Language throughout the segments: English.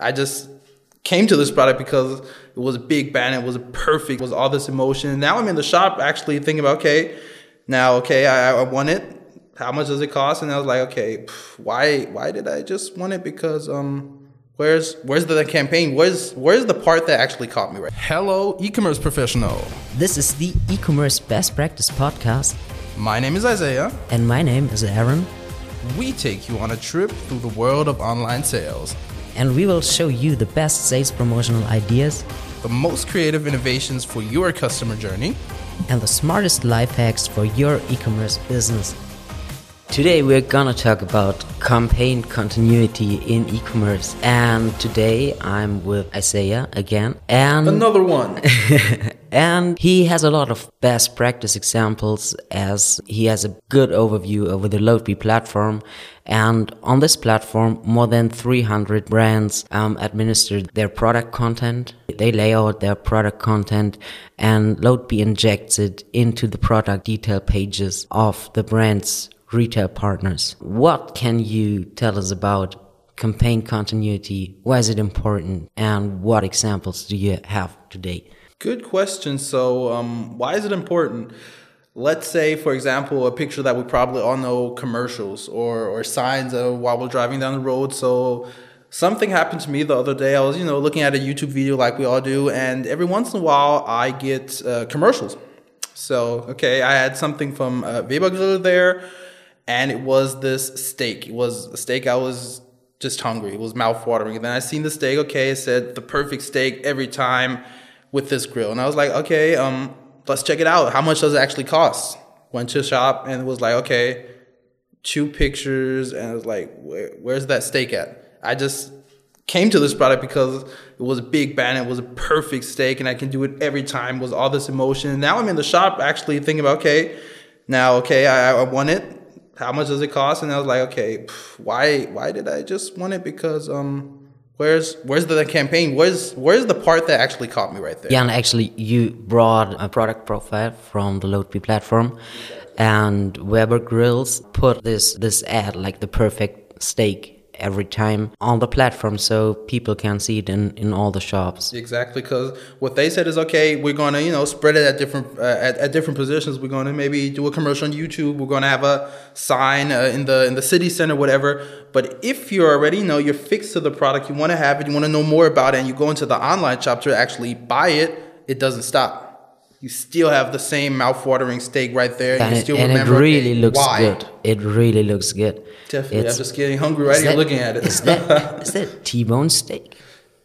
I just came to this product because it was a big band, it was perfect, it was all this emotion. Now I'm in the shop actually thinking about okay, now okay, I, I want it. How much does it cost? And I was like, okay, why why did I just want it? Because um Where's where's the campaign? Where's where's the part that actually caught me right? Hello, e-commerce professional. This is the e-commerce best practice podcast. My name is Isaiah. And my name is Aaron. We take you on a trip through the world of online sales. And we will show you the best sales promotional ideas, the most creative innovations for your customer journey, and the smartest life hacks for your e-commerce business. Today we're gonna talk about campaign continuity in e-commerce and today I'm with Isaiah again and another one and he has a lot of best practice examples as he has a good overview over the Loadbee platform and on this platform more than 300 brands um, administer their product content they lay out their product content and Loadbee injects it into the product detail pages of the brands retail partners. What can you tell us about campaign continuity? Why is it important? And what examples do you have today? Good question. So, um, why is it important? Let's say, for example, a picture that we probably all know commercials or, or signs of while we're driving down the road. So, something happened to me the other day. I was, you know, looking at a YouTube video like we all do, and every once in a while I get uh, commercials. So, okay, I had something from uh, Weber Grill there and it was this steak. It was a steak I was just hungry. It was mouth-watering. And then I seen the steak. Okay, it said the perfect steak every time with this grill, and I was like, okay, um, let's check it out. How much does it actually cost? Went to shop and was like, okay, two pictures, and I was like, Where, where's that steak at? I just came to this product because it was a big band, it was a perfect steak, and I can do it every time. It was all this emotion. And now I'm in the shop actually thinking about, okay, now okay, I, I want it how much does it cost? And I was like, okay, why why did I just want it? Because um, where's where's the campaign? Where's where's the part that actually caught me right there? Yeah, and actually, you brought a product profile from the Loadbee platform, and Weber Grills put this this ad like the perfect steak every time on the platform so people can see it in, in all the shops. Exactly because what they said is okay we're going to you know spread it at different uh, at, at different positions. We're going to maybe do a commercial on youtube. We're going to have a sign uh, in the in the city center whatever. But if you're already you know you're fixed to the product you want to have it you want to know more about it and you go into the online shop to actually buy it it doesn't stop you still have the same mouth-watering steak right there. And, you still and remember it really looks why. good. It really looks good. Definitely. It's, I'm just getting hungry right here looking at it. is, that, is that T-bone steak?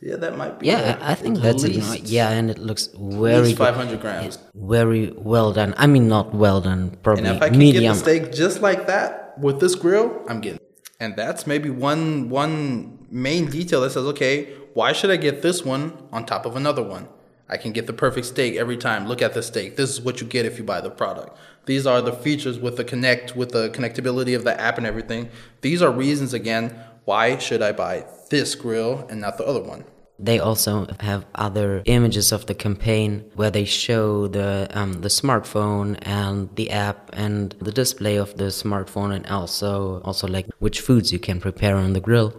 Yeah, that might be. Yeah, I think that's least, it. Yeah, and it looks very at 500 grams. Very well done. I mean, not well done, probably And if I can medium. get the steak just like that with this grill, I'm getting. And that's maybe one one main detail that says, okay, why should I get this one on top of another one? I can get the perfect steak every time. Look at the steak. This is what you get if you buy the product. These are the features with the connect, with the connectability of the app and everything. These are reasons again why should I buy this grill and not the other one. They also have other images of the campaign where they show the um, the smartphone and the app and the display of the smartphone and also also like which foods you can prepare on the grill.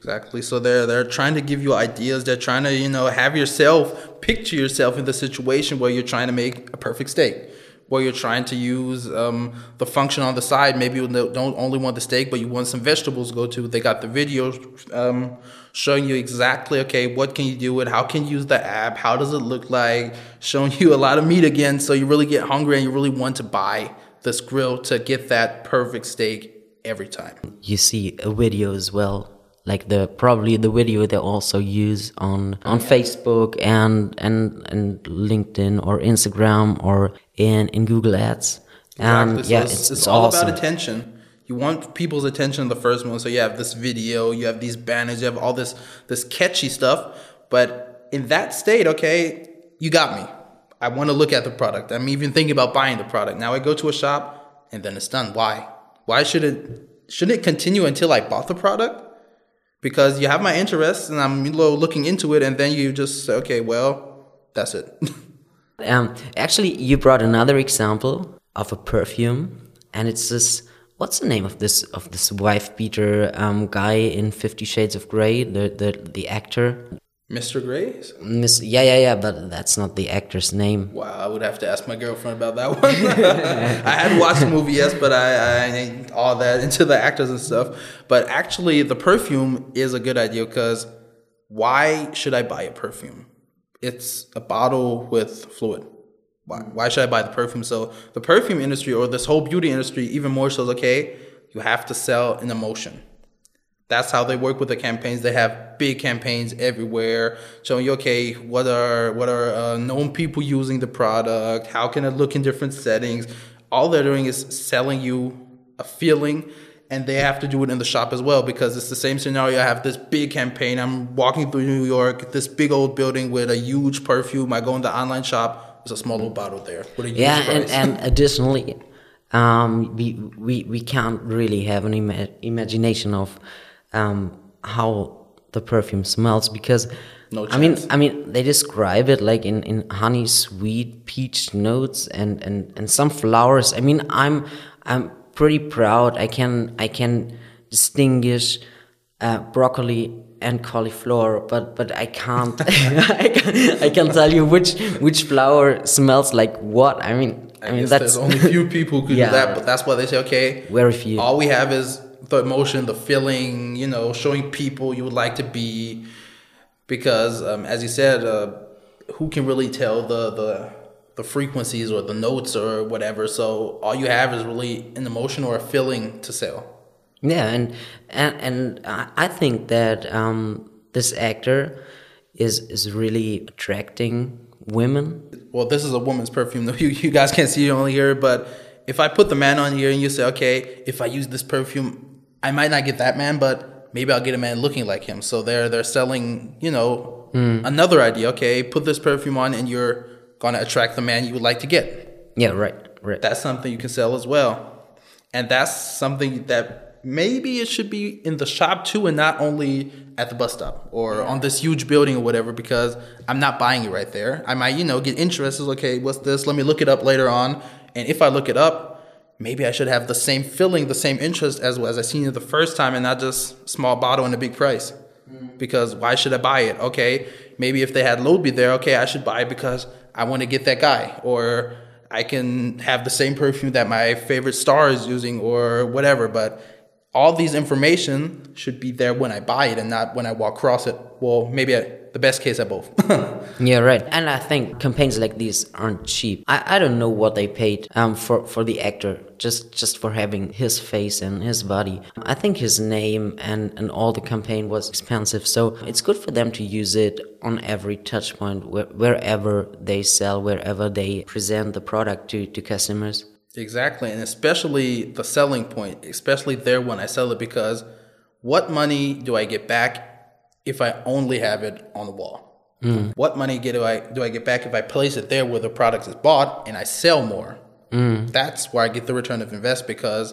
Exactly. So they're they're trying to give you ideas. They're trying to you know have yourself picture yourself in the situation where you're trying to make a perfect steak, where you're trying to use um, the function on the side. Maybe you don't only want the steak, but you want some vegetables to go to. They got the video um, showing you exactly okay what can you do with, how can you use the app, how does it look like, showing you a lot of meat again, so you really get hungry and you really want to buy this grill to get that perfect steak every time. You see a video as well like the probably the video they also use on on Facebook and and and LinkedIn or Instagram or in in Google Ads. And exactly. yeah, it's, it's, it's all awesome. about attention. You want people's attention in the first one, so you have this video, you have these banners, you have all this this catchy stuff. But in that state, okay, you got me. I want to look at the product. I'm even thinking about buying the product. Now I go to a shop and then it's done. Why? Why should it shouldn't it continue until I bought the product? Because you have my interest and I'm looking into it, and then you just say, okay, well, that's it. um, actually, you brought another example of a perfume, and it's this what's the name of this of this wife beater um, guy in Fifty Shades of Grey? The the the actor. Mr. Grace? Miss, yeah, yeah, yeah, but that's not the actor's name. Wow, I would have to ask my girlfriend about that one. I had watched the movie, yes, but I, I ain't all that into the actors and stuff. But actually, the perfume is a good idea because why should I buy a perfume? It's a bottle with fluid. Why, why should I buy the perfume? So the perfume industry or this whole beauty industry, even more so, is okay. You have to sell an emotion. That's how they work with the campaigns. They have big campaigns everywhere, showing you okay, what are what are uh, known people using the product? How can it look in different settings? All they're doing is selling you a feeling, and they have to do it in the shop as well because it's the same scenario. I have this big campaign. I'm walking through New York, this big old building with a huge perfume. I go in the online shop. There's a small little bottle there. Yeah, and, and additionally, um, we, we we can't really have an ima- imagination of um, how the perfume smells because No I mean. I mean they describe it like in, in honey sweet peach notes and, and, and some flowers. I mean I'm I'm pretty proud. I can I can distinguish uh, broccoli and cauliflower, but but I can't I can I can tell you which which flower smells like what. I mean I, I mean that's there's only few people who could Yeah. do that, but that's why they say, okay, Very few. All we have is the emotion, the feeling, you know, showing people you would like to be. Because, um, as you said, uh, who can really tell the the the frequencies or the notes or whatever? So all you have is really an emotion or a feeling to sell. Yeah, and and and I think that um, this actor is is really attracting women. well, this is a woman's perfume. though. You, you guys can't see it only here, but if I put the man on here and you say, okay, if I use this perfume, I might not get that man, but maybe I'll get a man looking like him. So they're they're selling, you know, hmm. another idea. Okay, put this perfume on, and you're gonna attract the man you would like to get. Yeah, right, right. That's something you can sell as well, and that's something that maybe it should be in the shop too, and not only at the bus stop or on this huge building or whatever. Because I'm not buying it right there. I might, you know, get interested. Okay, what's this? Let me look it up later on. And if I look it up, maybe I should have the same feeling, the same interest as as I seen it the first time, and not just small bottle and a big price. Mm. Because why should I buy it? Okay, maybe if they had Loadbee there, okay, I should buy it because I want to get that guy, or I can have the same perfume that my favorite star is using, or whatever. But all these information should be there when I buy it, and not when I walk across it. Well, maybe at the best case at both. Yeah, right. And I think campaigns like these aren't cheap. I, I don't know what they paid um, for for the actor just just for having his face and his body. I think his name and and all the campaign was expensive, so it's good for them to use it on every touch point where, wherever they sell, wherever they present the product to to customers. Exactly, and especially the selling point, especially there when I sell it, because what money do I get back if I only have it on the wall? Mm. What money get do I do I get back if I place it there where the product is bought and I sell more? Mm. That's where I get the return of invest because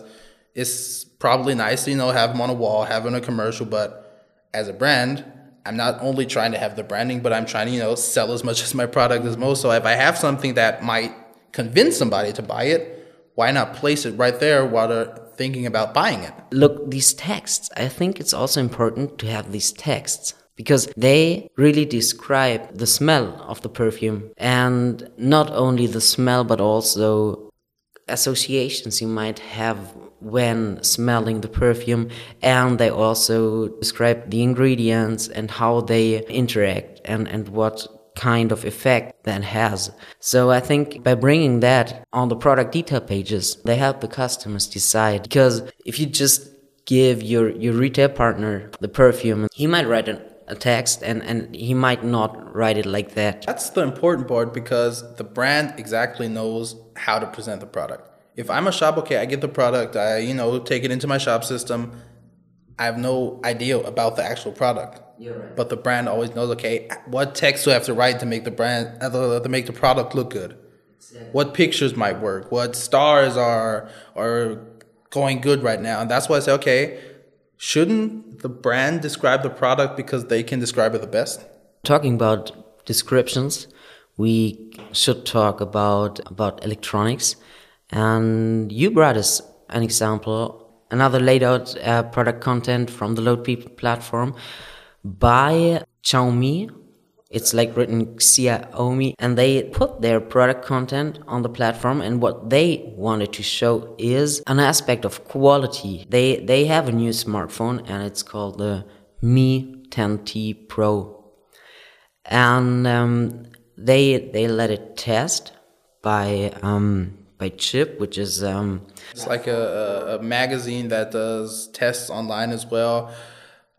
it's probably nice, you know, have them on a wall, have them having a commercial, but as a brand, I'm not only trying to have the branding, but I'm trying to, you know, sell as much as my product as most. So if I have something that might convince somebody to buy it, why not place it right there while they're thinking about buying it? Look, these texts, I think it's also important to have these texts because they really describe the smell of the perfume and not only the smell but also associations you might have when smelling the perfume and they also describe the ingredients and how they interact and, and what kind of effect that has. So I think by bringing that on the product detail pages, they help the customers decide because if you just give your, your retail partner the perfume, he might write an, a text and, and he might not write it like that. That's the important part because the brand exactly knows how to present the product. If I'm a shop, okay, I get the product, I you know take it into my shop system. I have no idea about the actual product. You're right. But the brand always knows, okay, what text do I have to write to make the brand uh, to make the product look good? What pictures might work? What stars are are going good right now? And that's why I say, okay, shouldn't the brand describe the product because they can describe it the best? Talking about descriptions, we should talk about about electronics. And you brought us an example. Another laid out uh, product content from the Loadbee platform by Xiaomi. It's like written Xiaomi, and they put their product content on the platform. And what they wanted to show is an aspect of quality. They they have a new smartphone, and it's called the Mi 10T Pro, and um, they they let it test by um, by Chip, which is um, it's like a, a, a magazine that does tests online as well.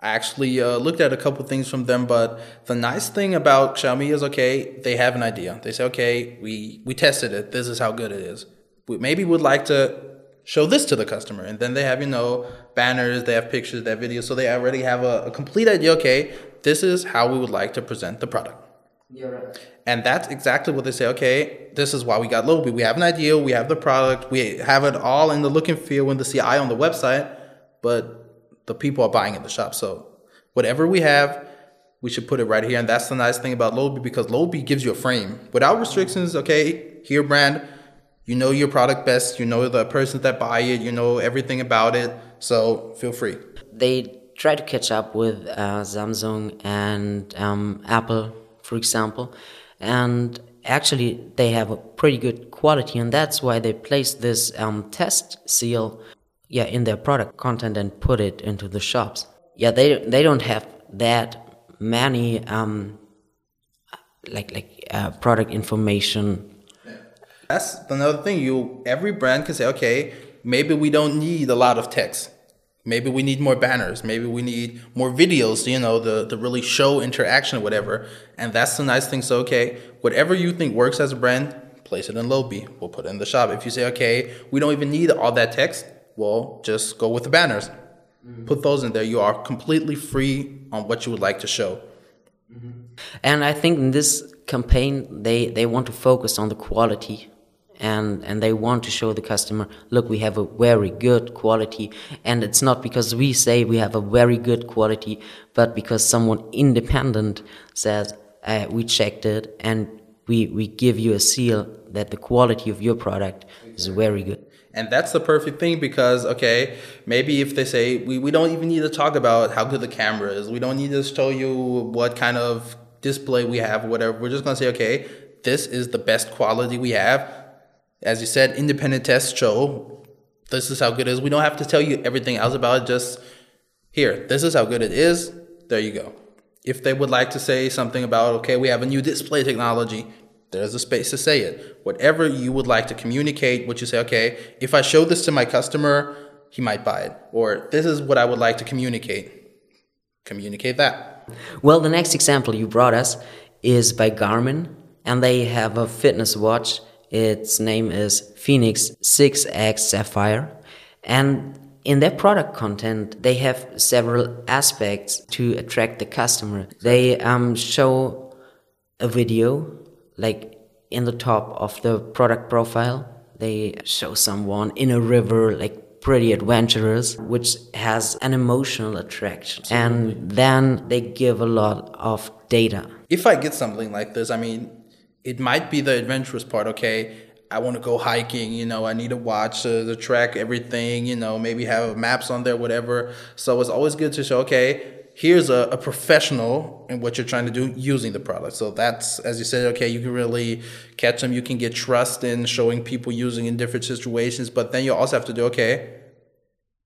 I actually uh, looked at a couple things from them, but the nice thing about Xiaomi is okay, they have an idea. They say, okay, we we tested it. This is how good it is. We maybe would like to show this to the customer, and then they have you know banners, they have pictures, they have videos, so they already have a, a complete idea. Okay, this is how we would like to present the product. Yeah, right. And that's exactly what they say. Okay, this is why we got Loadbee. We have an idea, we have the product, we have it all in the look and feel in the CI on the website, but the people are buying in the shop. So whatever we have, we should put it right here. And that's the nice thing about Loadbee because Loadbee gives you a frame without restrictions. Okay, here brand, you know your product best, you know the persons that buy it, you know everything about it. So feel free. They try to catch up with uh, Samsung and um, Apple, for example, and actually they have a pretty good quality, and that's why they placed this um, test seal yeah in their product content and put it into the shops. Yeah they they don't have that many um like like uh, product information. That's another thing. You every brand can say okay maybe we don't need a lot of text. Maybe we need more banners. Maybe we need more videos you know the the really show interaction or whatever. And that's the nice thing. So okay whatever you think works as a brand place it in Loadbee we'll put it in the shop. If you say okay we don't even need all that text well, just go with the banners. Mm-hmm. Put those in there. You are completely free on what you would like to show. Mm-hmm. And I think in this campaign, they, they want to focus on the quality and and they want to show the customer look we have a very good quality and it's not because we say we have a very good quality but because someone independent says uh, we checked it and we we give you a seal that the quality of your product is very good and that's the perfect thing because, okay, maybe if they say, we, we don't even need to talk about how good the camera is, we don't need to show you what kind of display we have whatever. We're just going to say, okay, this is the best quality we have. As you said, independent tests show this is how good it is. We don't have to tell you everything else about it. Just here, this is how good it is. There you go. If they would like to say something about, okay, we have a new display technology, there's a space to say it. Whatever you would like to communicate, what you say, okay, if I show this to my customer, he might buy it. Or this is what I would like to communicate. Communicate that. Well, the next example you brought us is by Garmin, and they have a fitness watch. Its name is Fenix 6X Sapphire. And in their product content, they have several aspects to attract the customer. They um, show a video like in the top of the product profile they show someone in a river like pretty adventurous which has an emotional attraction. Absolutely. and then they give a lot of data. If i get something like this i mean it might be the adventurous part okay? I want to go hiking you know i need to watch uh, the track everything you know maybe have maps on there whatever. So it's always good to show okay here's a, a, professional in what you're trying to do using the product. So that's, as you said, okay, you can really catch them. You can get trust in showing people using in different situations, but then you also have to do, okay,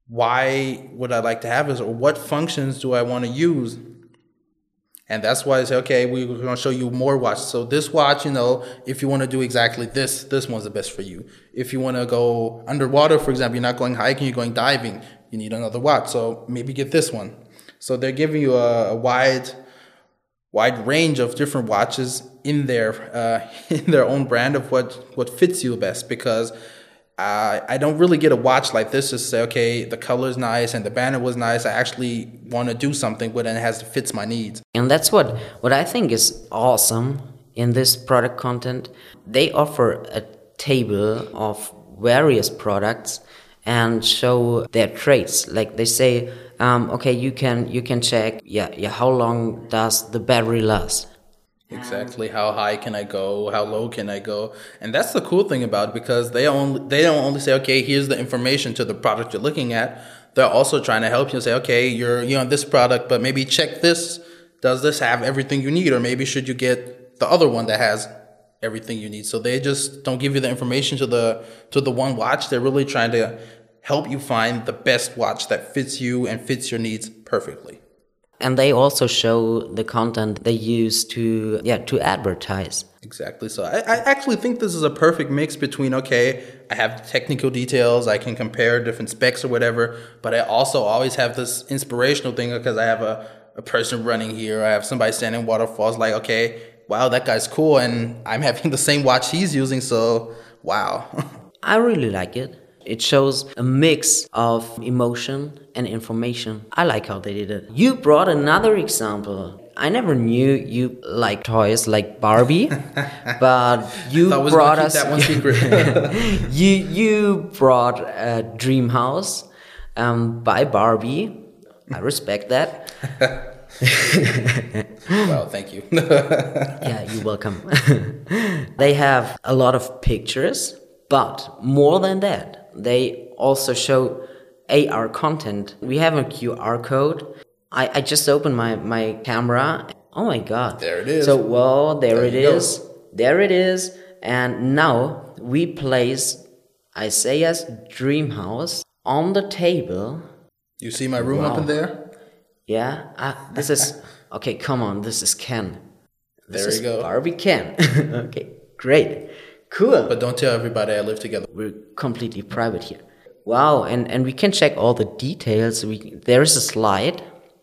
why would I like to have this or what functions do I want to use? And that's why I say, okay, we're going to show you more watches. So this watch, you know, if you want to do exactly this, this one's the best for you. If you want to go underwater, for example, you're not going hiking, you're going diving, you need another watch. So maybe get this one. So they're giving you a, a wide wide range of different watches in their uh, in their own brand of what what fits you best because I I don't really get a watch like this to say okay the color is nice and the banner was nice. I actually want to do something with it and it has to fits my needs. And that's what what I think is awesome in this product content. They offer a table of various products and show their traits. Like they say um, okay, you can you can check yeah yeah how long does the battery last, Exactly. How high can I go? How low can I go? And that's the cool thing about it because they only they don't only say, okay, here's the information to the product you're looking at. They're also trying to help you say, okay, you're you know this product, but maybe check this. Does this have everything you need, or maybe should you get the other one that has everything you need? So they just don't give you the information to the to the one watch. They're really trying to help you find the best watch that fits you and fits your needs perfectly. And they also show the content they use to yeah to advertise. Exactly. So I, I, actually think this is a perfect mix between okay i have technical details i can compare different specs or whatever but i also always have this inspirational thing because i have a, a person running here i have somebody standing waterfalls like okay wow that guy's cool and i'm having the same watch he's using so wow. I really like it it shows a mix of emotion and information. I like how they did it. You brought another example. I never knew you like toys like Barbie, but you brought us that one secret. you you brought a Dream House um, by Barbie. I respect that. well, thank you. yeah, you're welcome. they have a lot of pictures, but more than that, they also show AR content. We have a QR code. I, I just opened my, my camera. Oh my god. There it is. So, well, there, there it is. Go. There it is. And now we place Isaiah's dream house on the table. You see my room wow. up in there? Yeah. Uh, this is. Okay, come on. This is Ken. This there you go. Barbie Ken. okay, great. Cool. But don't tell everybody I live together. We're completely private here. Wow, and, and we can check all the details. We there is a slide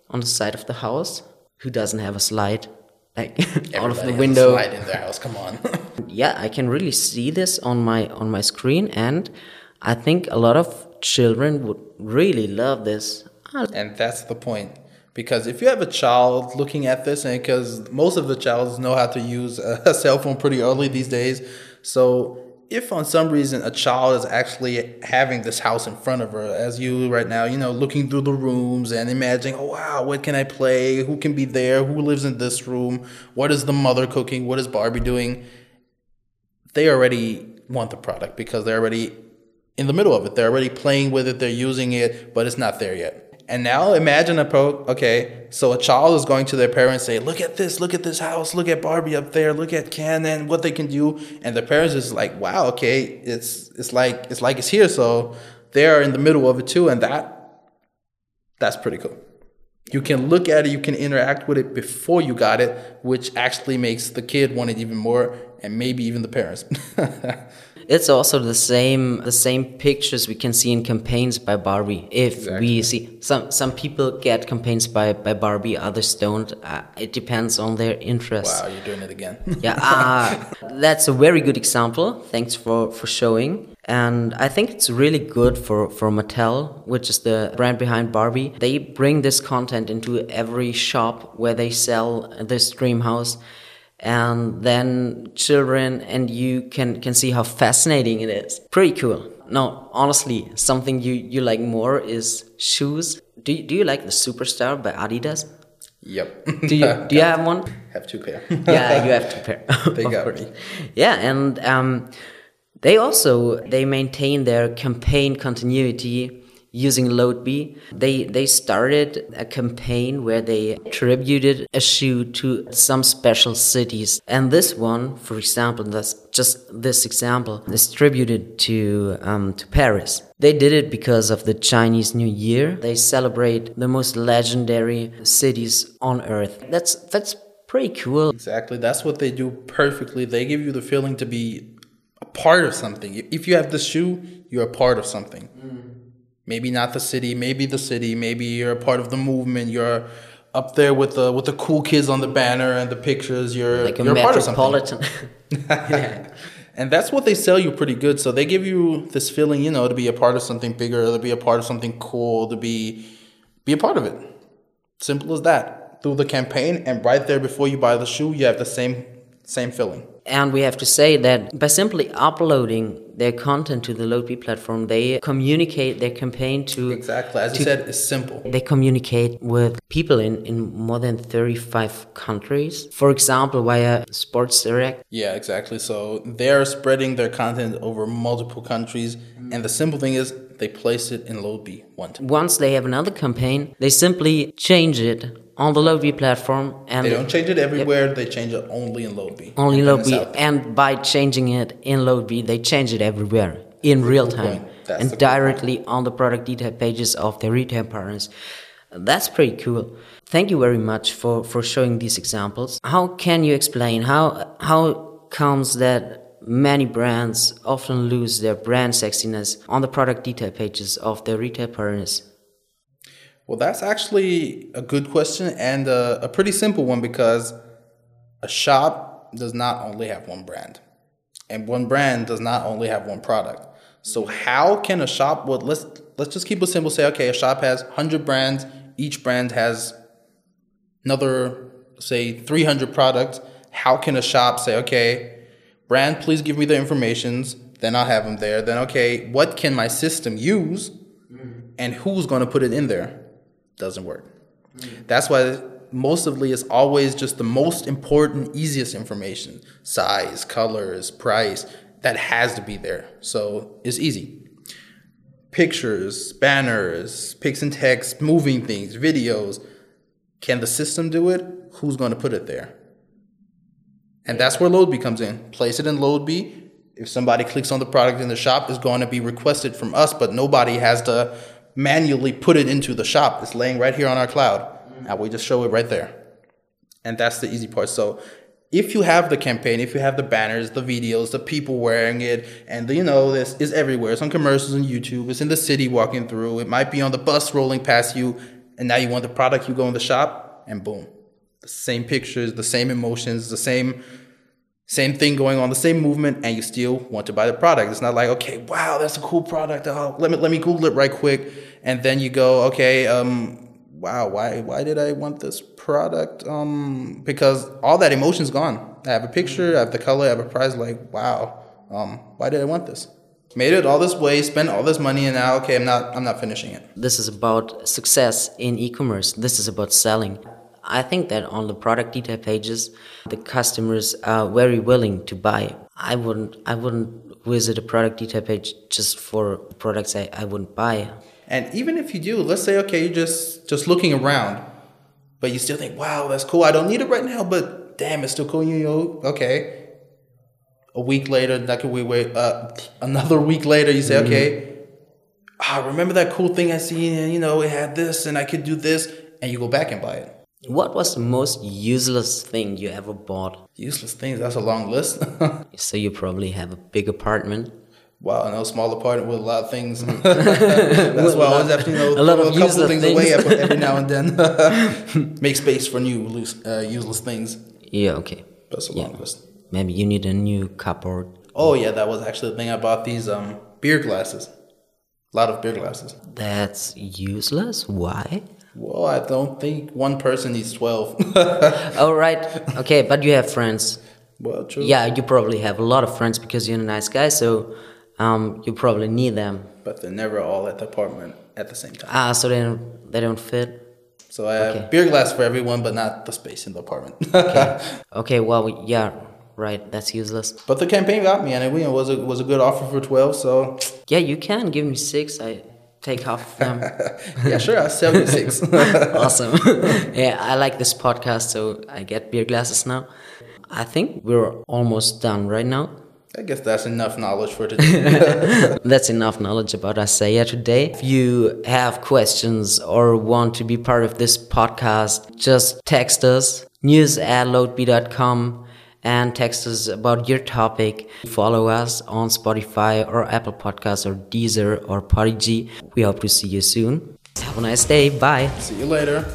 on the side of the house. Who doesn't have a slide? Like out of the window. slide in their house. Come on. yeah, I can really see this on my on my screen, and I think a lot of children would really love this. Ah. And that's the point because if you have a child looking at this and because most of the childs know how to use a cell phone pretty early these days so if on some reason a child is actually having this house in front of her, as you right now, you know, looking through the rooms and imagining, oh wow, what can I play? Who can be there? Who lives in this room? What is the mother cooking? What is Barbie doing? They already want the product because they're already in the middle of it. They're already playing with it, they're using it, but it's not there yet. And now imagine a pro. Okay, so a child is going to their parents say, "Look at this! Look at this house! Look at Barbie up there! Look at Ken and what they can do!" And the parents is like, "Wow, okay, it's it's like it's like it's here." So they are in the middle of it too, and that that's pretty cool. You can look at it, you can interact with it before you got it, which actually makes the kid want it even more, and maybe even the parents. It's also the same the same pictures we can see in campaigns by Barbie. If exactly. we see some some people get campaigns by by Barbie, others don't. Uh, it depends on their interest. Wow, you're doing it again. yeah, uh, that's a very good example. Thanks for for showing. And I think it's really good for, for Mattel, which is the brand behind Barbie. They bring this content into every shop where they sell this dream house and then children and you can can see how fascinating it is. Pretty cool. No honestly something you you like more is shoes. Do you, do you like the superstar by adidas? Yep. Do you do you have one? Have two pair. Yeah you have two pair. They got me yeah and um they also they maintain their campaign continuity using Loadbee. They they started a campaign where they attributed a shoe to some special cities. And this one, for example, that's just this example, is distributed to um, to Paris. They did it because of the Chinese New Year. They celebrate the most legendary cities on earth. That's that's pretty cool. Exactly. That's what they do perfectly. They give you the feeling to be a part of something. If you have the shoe, you're a part of something. Mm maybe not the city, maybe the city, maybe you're a part of the movement, you're up there with the with the cool kids on the banner and the pictures, you're like a you're metropolitan. yeah. And that's what they sell you pretty good. So they give you this feeling, you know, to be a part of something bigger, to be a part of something cool, to be be a part of it. Simple as that. Through the campaign and right there before you buy the shoe, you have the same Same filling. And we have to say that by simply uploading their content to the Loadbee platform, they communicate their campaign to Exactly. As to- you said, it's simple. They communicate with people in, in more than 35 countries. For example, via Sports Direct. Yeah, exactly. So they're spreading their content over multiple countries, and the simple thing is they place it in Loadbee one time. Once they have another campaign, they simply change it on the Loadbee platform and They don't change it everywhere. They change it only in Loadbee. only And then it's Loadbee. out. And by changing it in Loadbee, they change it everywhere in real time and cool point. directly on the product detail pages of their retail partners. That's pretty cool. Thank you very much for, for showing these examples. How can you explain how how comes that many brands often lose their brand sexiness on the product detail pages of their retail partners? Well, that's actually a good question and a, a pretty simple one because a shop does not only have one brand, and one brand does not only have one product. So how can a shop? Well, let's let's just keep it simple. Say, okay, a shop has hundred brands. Each brand has another, say, three hundred products. How can a shop say, okay, brand, please give me the informations. Then I'll have them there. Then okay, what can my system use? Mm-hmm. and who's going to put it in there doesn't work. That's why mostly it's always just the most important, easiest information size, colors, price that has to be there. So it's easy. Pictures, banners, pics and text, moving things, videos. Can the system do it? Who's going to put it there? And that's where Loadbee comes in. Place it in Loadbee. If somebody clicks on the product in the shop, it's going to be requested from us, but nobody has to manually put it into the shop. It's laying right here on our cloud, and we just show it right there. And that's the easy part. So if you have the campaign, if you have the banners, the videos, the people wearing it, and the, you know this is everywhere. It's on commercials on YouTube. It's in the city walking through. It might be on the bus rolling past you, and now you want the product. You go in the shop, and boom, the same pictures, the same emotions, the same same thing going on, the same movement, and you still want to buy the product. It's not like, okay, wow, that's a cool product. Oh, let me let me Google it right quick, and then you go, okay, um, wow, why why did I want this product? Um, because all that emotion's gone. I have a picture, I have the color, I have a price. Like, wow, um, why did I want this? Made it all this way, spent all this money, and now, okay, I'm not I'm not finishing it. This is about success in e-commerce. This is about selling. I think that on the product detail pages, the customers are very willing to buy. I wouldn't I wouldn't visit a product detail page just for products I, I wouldn't buy. And even if you do, let's say okay, you're just just looking around, but you still think, wow, that's cool. I don't need it right now, but damn, it's still cool. You know, okay. A week later, like we wait, uh, another week later, you say, okay, ah, remember that cool thing I seen, and you know, it had this, and I could do this, and you go back and buy it. What was the most useless thing you ever bought? Useless things. That's a long list. So you probably have a big apartment. wow, I know small apartment with a lot of things. that's why I always have to you know A lot of a couple useless things, away things. every, every now and then. Make space for new loose, uh, useless things. Yeah, okay. That's a Yeah. long list. Maybe you need a new cupboard. Oh yeah, that was actually the thing. I bought these um beer glasses. A lot of beer glasses. That's useless? Why? Well, I don't think one person is twelve. Oh, right. Okay, but you have friends. well, true. Yeah, you probably have a lot of friends because you're a nice guy, so um, you probably need them. But they're never all at the apartment at the same time. Ah, so they don't, they don't fit. So I have Okay. beer glass for everyone, but not the space in the apartment. Okay, okay, well, yeah, right. That's useless. but the campaign got me, and it was a was a good offer for twelve. So Yeah, you can give me six. I take half of them. yeah, sure, I'll sell you six. awesome. yeah, I like this podcast, so I get beer glasses now. I think we're almost done right now. I guess that's enough knowledge for today. That's enough knowledge about Isaiah today. If you have questions or want to be part of this podcast, just text us news at loadbee.com and text us about your topic. Follow us on Spotify or Apple Podcasts or Deezer or Podigee. We hope to see you soon. Have a nice day. Bye. See you later.